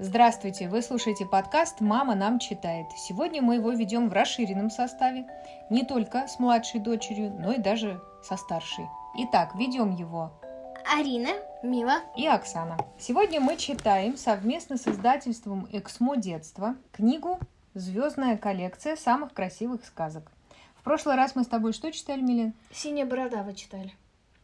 Здравствуйте! Вы слушаете подкаст «Мама нам читает». Сегодня мы его ведем в расширенном составе, не только с младшей дочерью, но и даже со старшей. Итак, ведем его Арина, Мила. и Оксана. Сегодня мы читаем совместно с издательством «Эксмо детства» книгу «Звездная коллекция самых красивых сказок». В прошлый раз мы с тобой что читали, Милен? Синяя борода вы читали.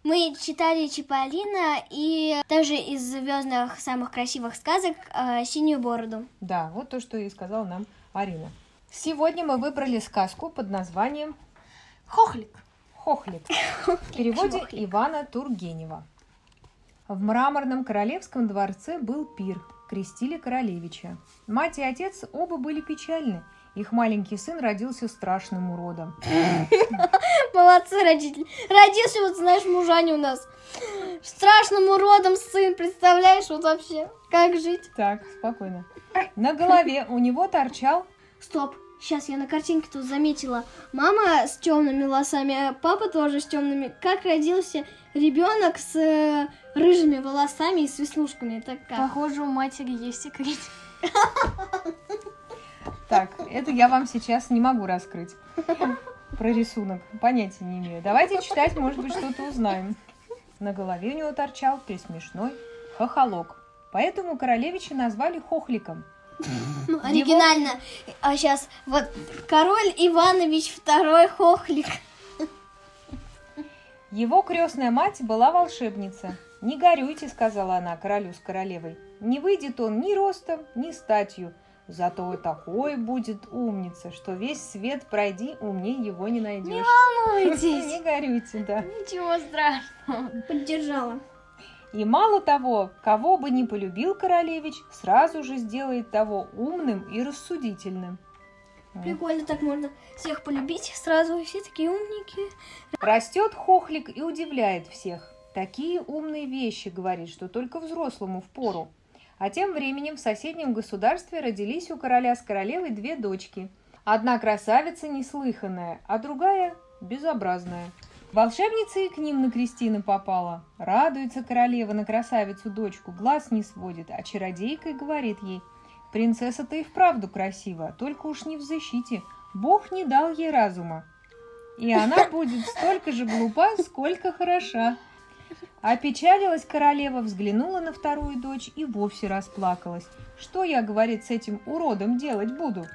Мы читали Чиполлино и также из звездных самых красивых сказок э, Синюю бороду. Да, вот то, что и сказала нам Арина. Сегодня мы выбрали сказку под названием Хохлик. «Хохлик» в переводе Ивана Тургенева. В мраморном королевском дворце был пир, крестили королевича. Мать и отец оба были печальны. Их маленький сын родился страшным уродом. Молодцы родители. Родился, вот знаешь, мужане у нас. Страшным уродом сын, представляешь, вот вообще, как жить? Так, спокойно. На голове у него торчал Стоп, сейчас я на картинке тут заметила. Мама с темными волосами, а папа тоже с темными. Как родился ребенок с э, рыжими волосами и с веснушками? Это как? Похоже, у матери есть секрет. Так, это я вам сейчас не могу раскрыть. Про рисунок. Понятия не имею. Давайте читать, может быть, что-то узнаем. На голове у него торчал присмешной хохолок. Поэтому королевича назвали хохликом. Ну, оригинально. А сейчас вот король Иванович второй хохлик. Его крестная мать была волшебница. «Не горюйте», — сказала она королю с королевой. «Не выйдет он ни ростом, ни статью. Зато такой будет умница, что весь свет пройди, умнее его не найдешь». Не Волнуйтесь. горюйте, да. Ничего страшного. Поддержала. И мало того, кого бы ни полюбил королевич, сразу же сделает того умным и рассудительным. Прикольно, так можно всех полюбить сразу, и все такие умненькие. Растет хохлик и удивляет всех. Такие умные вещи, говорит, что только взрослому впору. А тем временем в соседнем государстве родились у короля с королевой две дочки. Одна красавица неслыханная, а другая безобразная. Волшебница и к ним на Кристина попала. Радуется королева на красавицу дочку, глаз не сводит, а чародейка и говорит ей, «Принцесса-то и вправду красива, только уж не в защите, Бог не дал ей разума, и она будет столько же глупа, сколько хороша». Опечалилась королева, взглянула на вторую дочь и вовсе расплакалась. «Что я, — говорит, — с этим уродом делать буду?»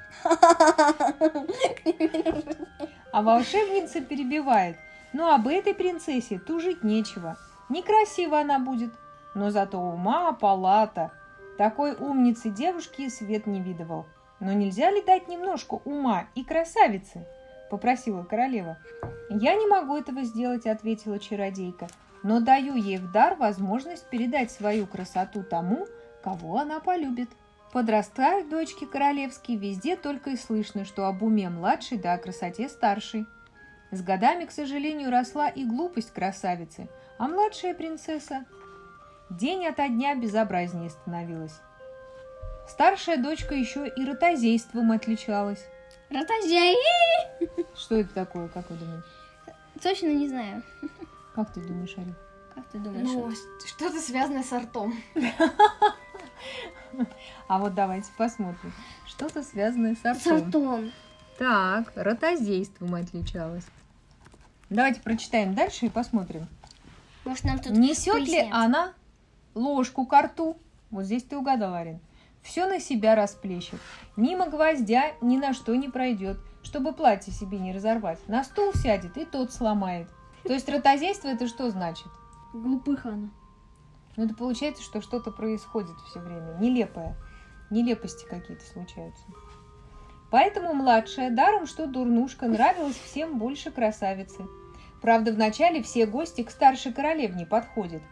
А волшебница перебивает. «Ну, об этой принцессе тужить нечего. Некрасива она будет, но зато ума палата. Такой умницы девушки свет не видывал. Но нельзя ли дать немножко ума и красавицы?» – попросила королева. «Я не могу этого сделать», – ответила чародейка, «но даю ей в дар возможность передать свою красоту тому, кого она полюбит». Подрастают дочки королевские, везде только и слышно, что об уме младшей да о красоте старшей. С годами, к сожалению, росла и глупость красавицы, а младшая принцесса день ото дня безобразнее становилась. Старшая дочка еще и ротозейством отличалась. Ротозей. Что это такое, как вы думаете? Точно не знаю. Как ты думаешь, Ари? Как ты думаешь? Ну, что-то связанное с ртом. А вот давайте посмотрим. Что-то связанное с С артом. ртом. Так, ротозейством отличалась. Давайте прочитаем дальше и посмотрим. Может, нам тут Несет ли она ложку ко рту? Вот здесь ты угадал, Арин. Все на себя расплещет. Мимо гвоздя ни на что не пройдет, чтобы платье себе не разорвать. На стул сядет и тот сломает. То есть ротозейство это что значит? Глупыха она. Ну, это получается, что что-то происходит все время, нелепое. Нелепости какие-то случаются. Поэтому младшая, даром что дурнушка, нравилась всем больше красавицы. Правда, вначале все гости к старшей королевне подходят.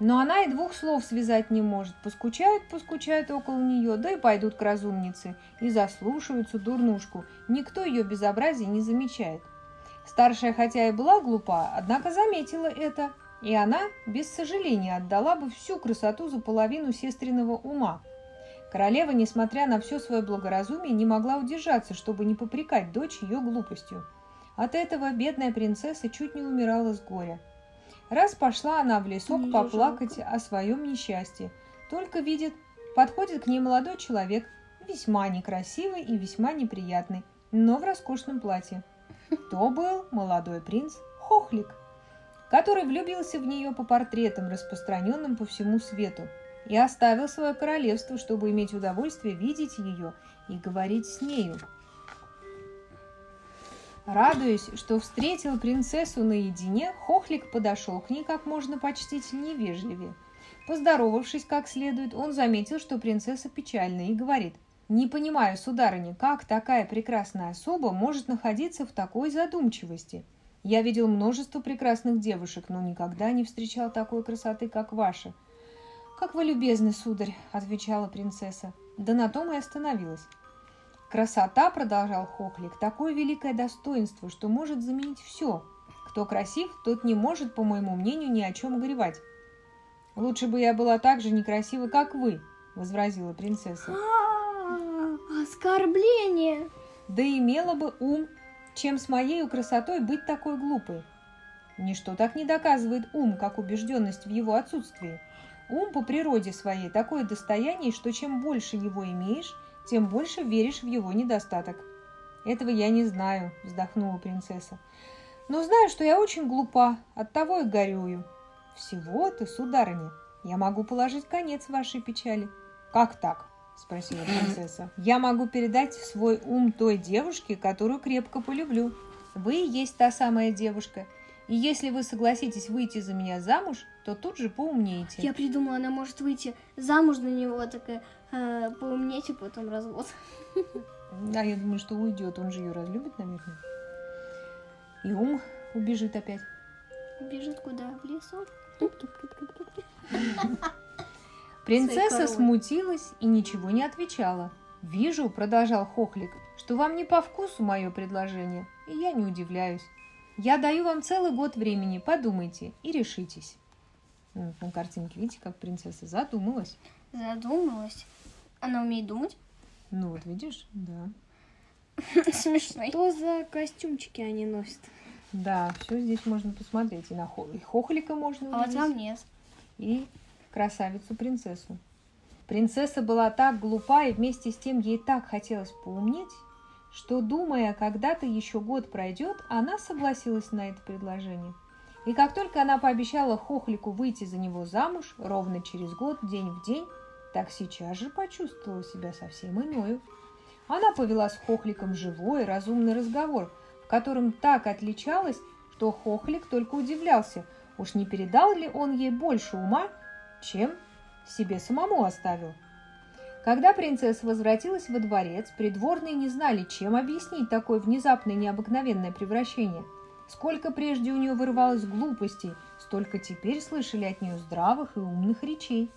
Но она и двух слов связать не может. Поскучают, поскучают около нее, да и пойдут к разумнице. И заслушаются дурнушку. Никто ее безобразие не замечает. Старшая, хотя и была глупа, однако заметила это. И она, без сожаления, отдала бы всю красоту за половину сестриного ума. Королева, несмотря на все свое благоразумие, не могла удержаться, чтобы не попрекать дочь ее глупостью. От этого бедная принцесса чуть не умирала с горя. Раз пошла она в лесок Мне поплакать о своем несчастье, только видит, подходит к ней молодой человек, весьма некрасивый и весьма неприятный, но в роскошном платье. То был молодой принц Хохлик, который влюбился в нее по портретам, распространенным по всему свету, и оставил свое королевство, чтобы иметь удовольствие видеть ее и говорить с нею. Радуясь, что встретил принцессу наедине, Хохлик подошел к ней как можно почтительнее и вежливее. Поздоровавшись как следует, он заметил, что принцесса печальна и говорит, «Не понимаю, сударыня, как такая прекрасная особа может находиться в такой задумчивости? Я видел множество прекрасных девушек, но никогда не встречал такой красоты, как ваша». «Как вы любезны, сударь», — отвечала принцесса. Да на том и остановилась. Красота, продолжал Хохлик, такое великое достоинство, что может заменить все. Кто красив, тот не может, по моему мнению, ни о чем горевать. Лучше бы я была так же некрасива, как вы, возразила принцесса. Оскорбление! Да имела бы ум, чем с моей красотой быть такой глупой. Ничто так не доказывает ум, как убежденность в его отсутствии. Ум по природе своей такое достояние, что чем больше его имеешь, тем больше веришь в его недостаток. Этого я не знаю, вздохнула принцесса. Но знаю, что я очень глупа, оттого и горюю. Всего ты, сударыня, я могу положить конец вашей печали. Как так? Спросила принцесса. Я могу передать свой ум той девушке, которую крепко полюблю. Вы и есть та самая девушка. И если вы согласитесь выйти за меня замуж, то тут же поумнеете. Я придумала, она может выйти замуж на него, такая, э, поумнеть и потом развод. Да, я думаю, что уйдет, он же ее разлюбит, наверное. И ум убежит опять. Бежит куда? В лесок? Принцесса смутилась и ничего не отвечала. «Вижу», — продолжал Хохлик, — «что вам не по вкусу мое предложение, и я не удивляюсь. Я даю вам целый год времени, подумайте и решитесь». Ну, На картинке видите, как принцесса задумалась. Задумалась. Она умеет думать? Ну вот видишь, да. Смешной. Что за костюмчики они носят? Да, все здесь можно посмотреть. И на Хо- и Хохлика можно А вот увидеть. вам нет. и красавицу-принцессу. Принцесса была так глупа, и вместе с тем ей так хотелось поумнеть, что, думая, когда-то еще год пройдет, она согласилась на это предложение. И как только она пообещала Хохлику выйти за него замуж, ровно через год, день в день, так сейчас же почувствовала себя совсем иною. Она повела с Хохликом живой, разумный разговор, в котором так отличалась, что Хохлик только удивлялся, уж не передал ли он ей больше ума, чем себе самому оставил. Когда принцесса возвратилась во дворец, придворные не знали, чем объяснить такое внезапное необыкновенное превращение. Сколько прежде у нее вырывалось глупостей, столько теперь слышали от нее здравых и умных речей.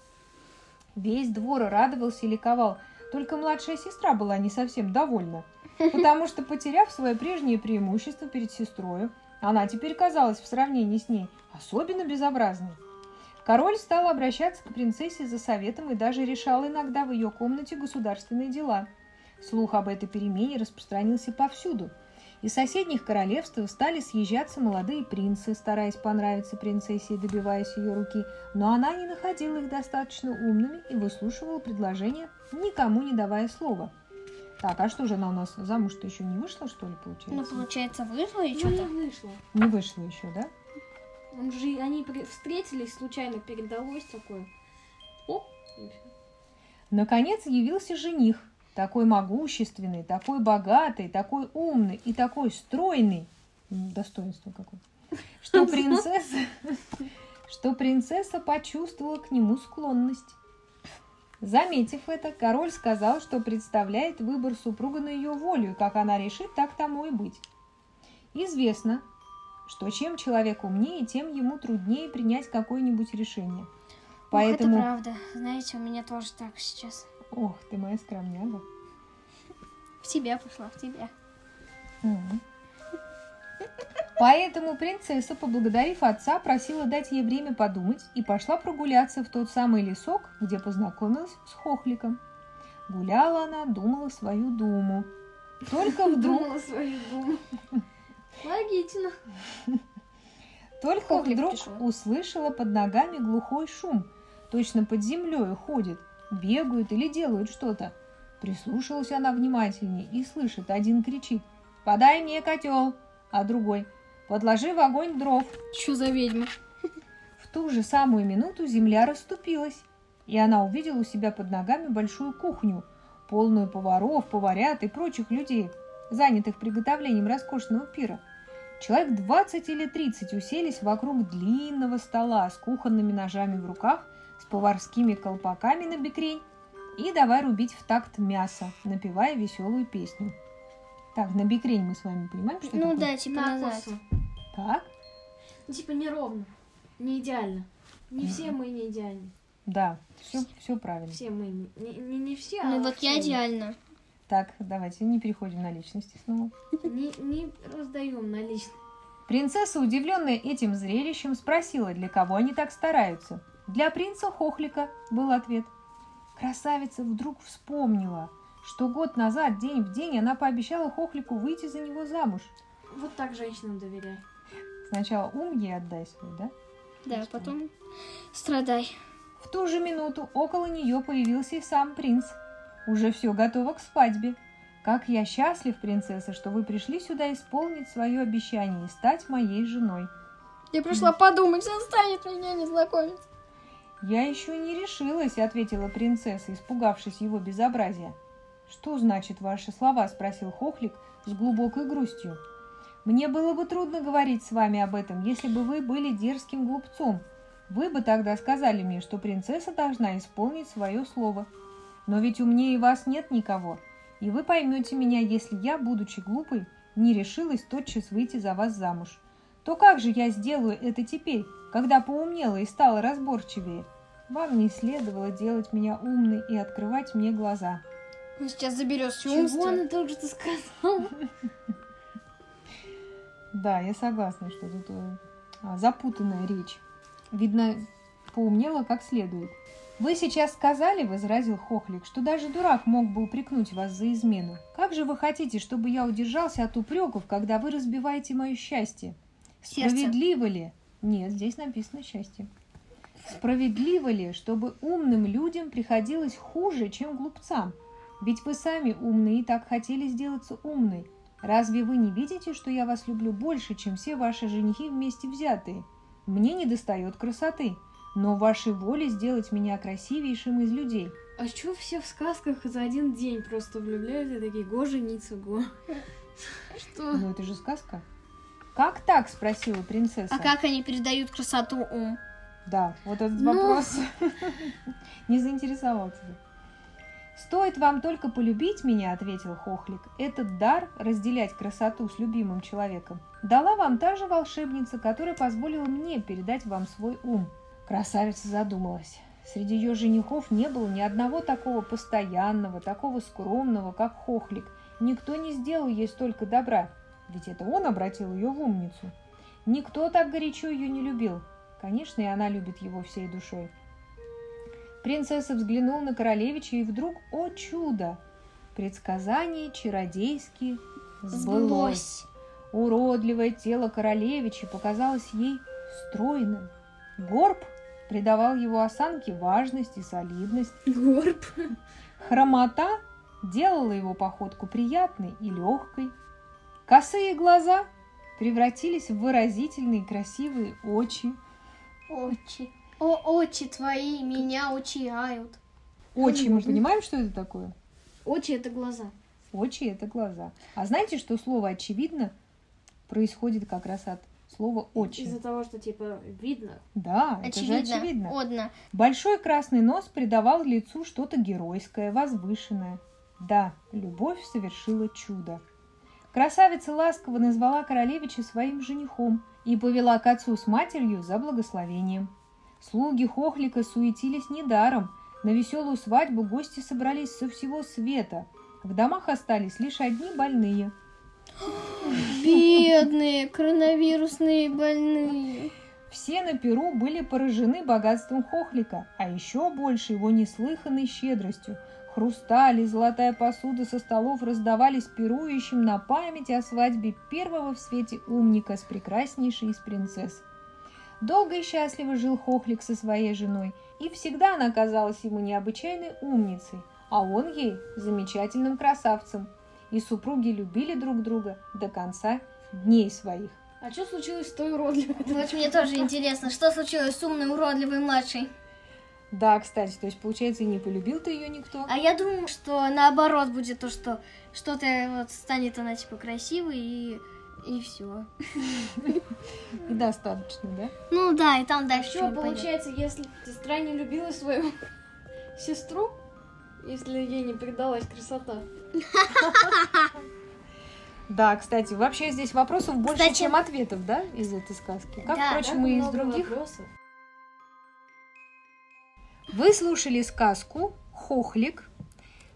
Весь двор радовался и ликовал, только младшая сестра была не совсем довольна, потому что, потеряв свое прежнее преимущество перед сестрой, она теперь казалась в сравнении с ней особенно безобразной. Король стал обращаться к принцессе за советом и даже решал иногда в ее комнате государственные дела. Слух об этой перемене распространился повсюду. Из соседних королевств стали съезжаться молодые принцы, стараясь понравиться принцессе и добиваясь ее руки, но она не находила их достаточно умными и выслушивала предложения, никому не давая слова. Так, а что же она у нас замуж-то еще не вышла, что ли, Ну, получается? получается, вышло и Ну, что-то. не вышло. Не вышла еще, да? Он же, они встретились, случайно передалось такое. Оп, и всё. Наконец явился жених, такой могущественный, такой богатый, такой умный и такой стройный, достоинство какое, что принцесса, что принцесса почувствовала к нему склонность. Заметив это, король сказал, что представляет выбор супруга на ее волю, и как она решит, так тому и быть. Известно, что чем человек умнее, тем ему труднее принять какое-нибудь решение. Поэтому... Ох, это правда. Знаете, у меня тоже так сейчас. Ох, ты моя скромняга. В тебя пошла, в тебя. Поэтому принцесса, поблагодарив отца, просила дать ей время подумать и пошла прогуляться в тот самый лесок, где познакомилась с Хохликом. Гуляла она, думала свою думу. Только вдруг, Думала свою думу. Логично. только Хохлик вдруг пришел. услышала под ногами глухой шум, точно под землей ходит, бегают или делают что-то. Прислушалась она внимательнее и слышит, один кричит «Подай мне котел!», а другой «Подложи в огонь дров!». Что за ведьма? В ту же самую минуту земля расступилась, и она увидела у себя под ногами большую кухню, полную поваров, поварят и прочих людей, занятых приготовлением роскошного пира. Человек 20 или 30 уселись вокруг длинного стола с кухонными ножами в руках, с поварскими колпаками на бекрень и давай рубить в такт мясо, напевая веселую песню. Так, на бекрень мы с вами понимаем, что Ну такое? да, типа назад. Накосы. Так, Ну, Типа неровно, не идеально. Не все мы не идеальны. да, все, все правильно. Все мы не, не, не все, а Ну вот все я идеально. Так, давайте не переходим на личности снова. Не, не наличные. Принцесса, удивленная этим зрелищем, спросила, для кого они так стараются. «Для принца Хохлика», — был ответ. Красавица вдруг вспомнила, что год назад, день в день, она пообещала Хохлику выйти за него замуж. Вот так женщинам доверяй. Сначала ум ей отдай свой, да? Да, потом страдай. В ту же минуту около нее появился и сам принц. Уже все готово к свадьбе. Как я счастлив, принцесса, что вы пришли сюда исполнить свое обещание и стать моей женой. Я пришла подумать, застанет меня незнакомец. «Я еще не решилась», — ответила принцесса, испугавшись его безобразия. «Что значит ваши слова?» — спросил Хохлик с глубокой грустью. «Мне было бы трудно говорить с вами об этом, если бы вы были дерзким глупцом. Вы бы тогда сказали мне, что принцесса должна исполнить свое слово. Но ведь умнее вас нет никого, и вы поймете меня, если я, будучи глупой, не решилась тотчас выйти за вас замуж. То как же я сделаю это теперь, когда поумнела и стала разборчивее? Вам не следовало делать меня умной и открывать мне глаза. Он сейчас заберет все Чего умство. она только что сказала? Да, я согласна, что тут э, а, запутанная речь. Видно, поумнела как следует. «Вы сейчас сказали, — возразил Хохлик, — что даже дурак мог бы упрекнуть вас за измену. Как же вы хотите, чтобы я удержался от упреков, когда вы разбиваете мое счастье? Сердце. Справедливо ли? Нет, здесь написано счастье. Справедливо ли, чтобы умным людям приходилось хуже, чем глупцам? Ведь вы сами умные и так хотели сделаться умной. Разве вы не видите, что я вас люблю больше, чем все ваши женихи вместе взятые? Мне не достает красоты, но в вашей воле сделать меня красивейшим из людей. А чё все в сказках за один день просто влюбляются и такие, го жениться, го. Что? Ну это же сказка. Как так? спросила принцесса. А как они передают красоту ум? Да, вот этот Ну. вопрос не заинтересовал тебя. «Стоит вам только полюбить меня», — ответил Хохлик. «Этот дар разделять красоту с любимым человеком дала вам та же волшебница, которая позволила мне передать вам свой ум». Красавица задумалась. Среди ее женихов не было ни одного такого постоянного, такого скромного, как Хохлик. Никто не сделал ей столько добра, ведь это он обратил ее в умницу. Никто так горячо ее не любил. Конечно, и она любит его всей душой. Принцесса взглянула на королевича, и вдруг, о чудо! Предсказание чародейски сбылось. Уродливое тело королевича показалось ей стройным. Горб придавал его осанке важность и солидность. Горб. Хромота делала его походку приятной и легкой. Косые глаза превратились в выразительные красивые очи. Очи. О, очи твои меня учают. Очи, мы понимаем, что это такое? Очи это глаза. Очи – это глаза. А знаете, что слово «очевидно» происходит как раз от слова «очи»? Из-за того, что типа видно. Да, это же Очевидно. очевидно. Одна. Большой красный нос придавал лицу что-то геройское, возвышенное. Да, любовь совершила чудо. Красавица ласково назвала королевича своим женихом и повела к отцу с матерью за благословением. Слуги Хохлика суетились недаром. На веселую свадьбу гости собрались со всего света. В домах остались лишь одни больные. Бедные коронавирусные больные. Все на Перу были поражены богатством Хохлика, а еще больше его неслыханной щедростью. Хрусталь и золотая посуда со столов раздавались пирующим на память о свадьбе первого в свете умника с прекраснейшей из принцесс. Долго и счастливо жил Хохлик со своей женой, и всегда она казалась ему необычайной умницей, а он ей замечательным красавцем. И супруги любили друг друга до конца дней своих. А что случилось с той уродливой? Вот мне тоже интересно, что случилось с умной, уродливой младшей? Да, кстати, то есть, получается, и не полюбил ты ее никто. А я думаю, что наоборот будет то, что что-то вот станет она типа красивой и и все. И достаточно, да? Ну да, и там дальше Что получается, если сестра не любила свою сестру, если ей не передалась красота? Да, кстати, вообще здесь вопросов больше, Кстати- чем ответов, да, из этой сказки? Как, Да, впрочем, и из других. вопросов. Вы слушали сказку «Хохлик».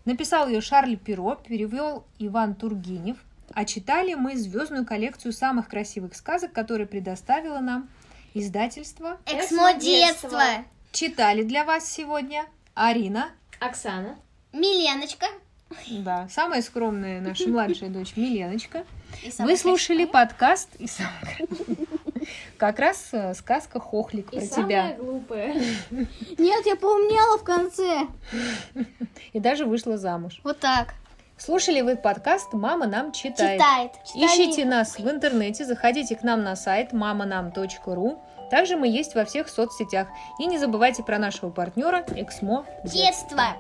Написал ее Шарль Перо, перевел Иван Тургенев. А читали мы звездную коллекцию самых красивых сказок, которые предоставило нам издательство. Эксмо детство. Читали для вас сегодня Арина, Оксана. Миленочка. да, самая скромная наша младшая дочь Миленочка. Вы слушали подкаст и самая- как раз э, сказка «Хохлик» И про самая тебя. глупая. Нет, я поумнела в конце. И даже вышла замуж. Вот так. Слушали вы подкаст «Мама нам читает». Читает. Ищите нас в интернете, заходите к нам на сайт mamanam.ru. Также мы есть во всех соцсетях. И не забывайте про нашего партнера Эксмо Детство.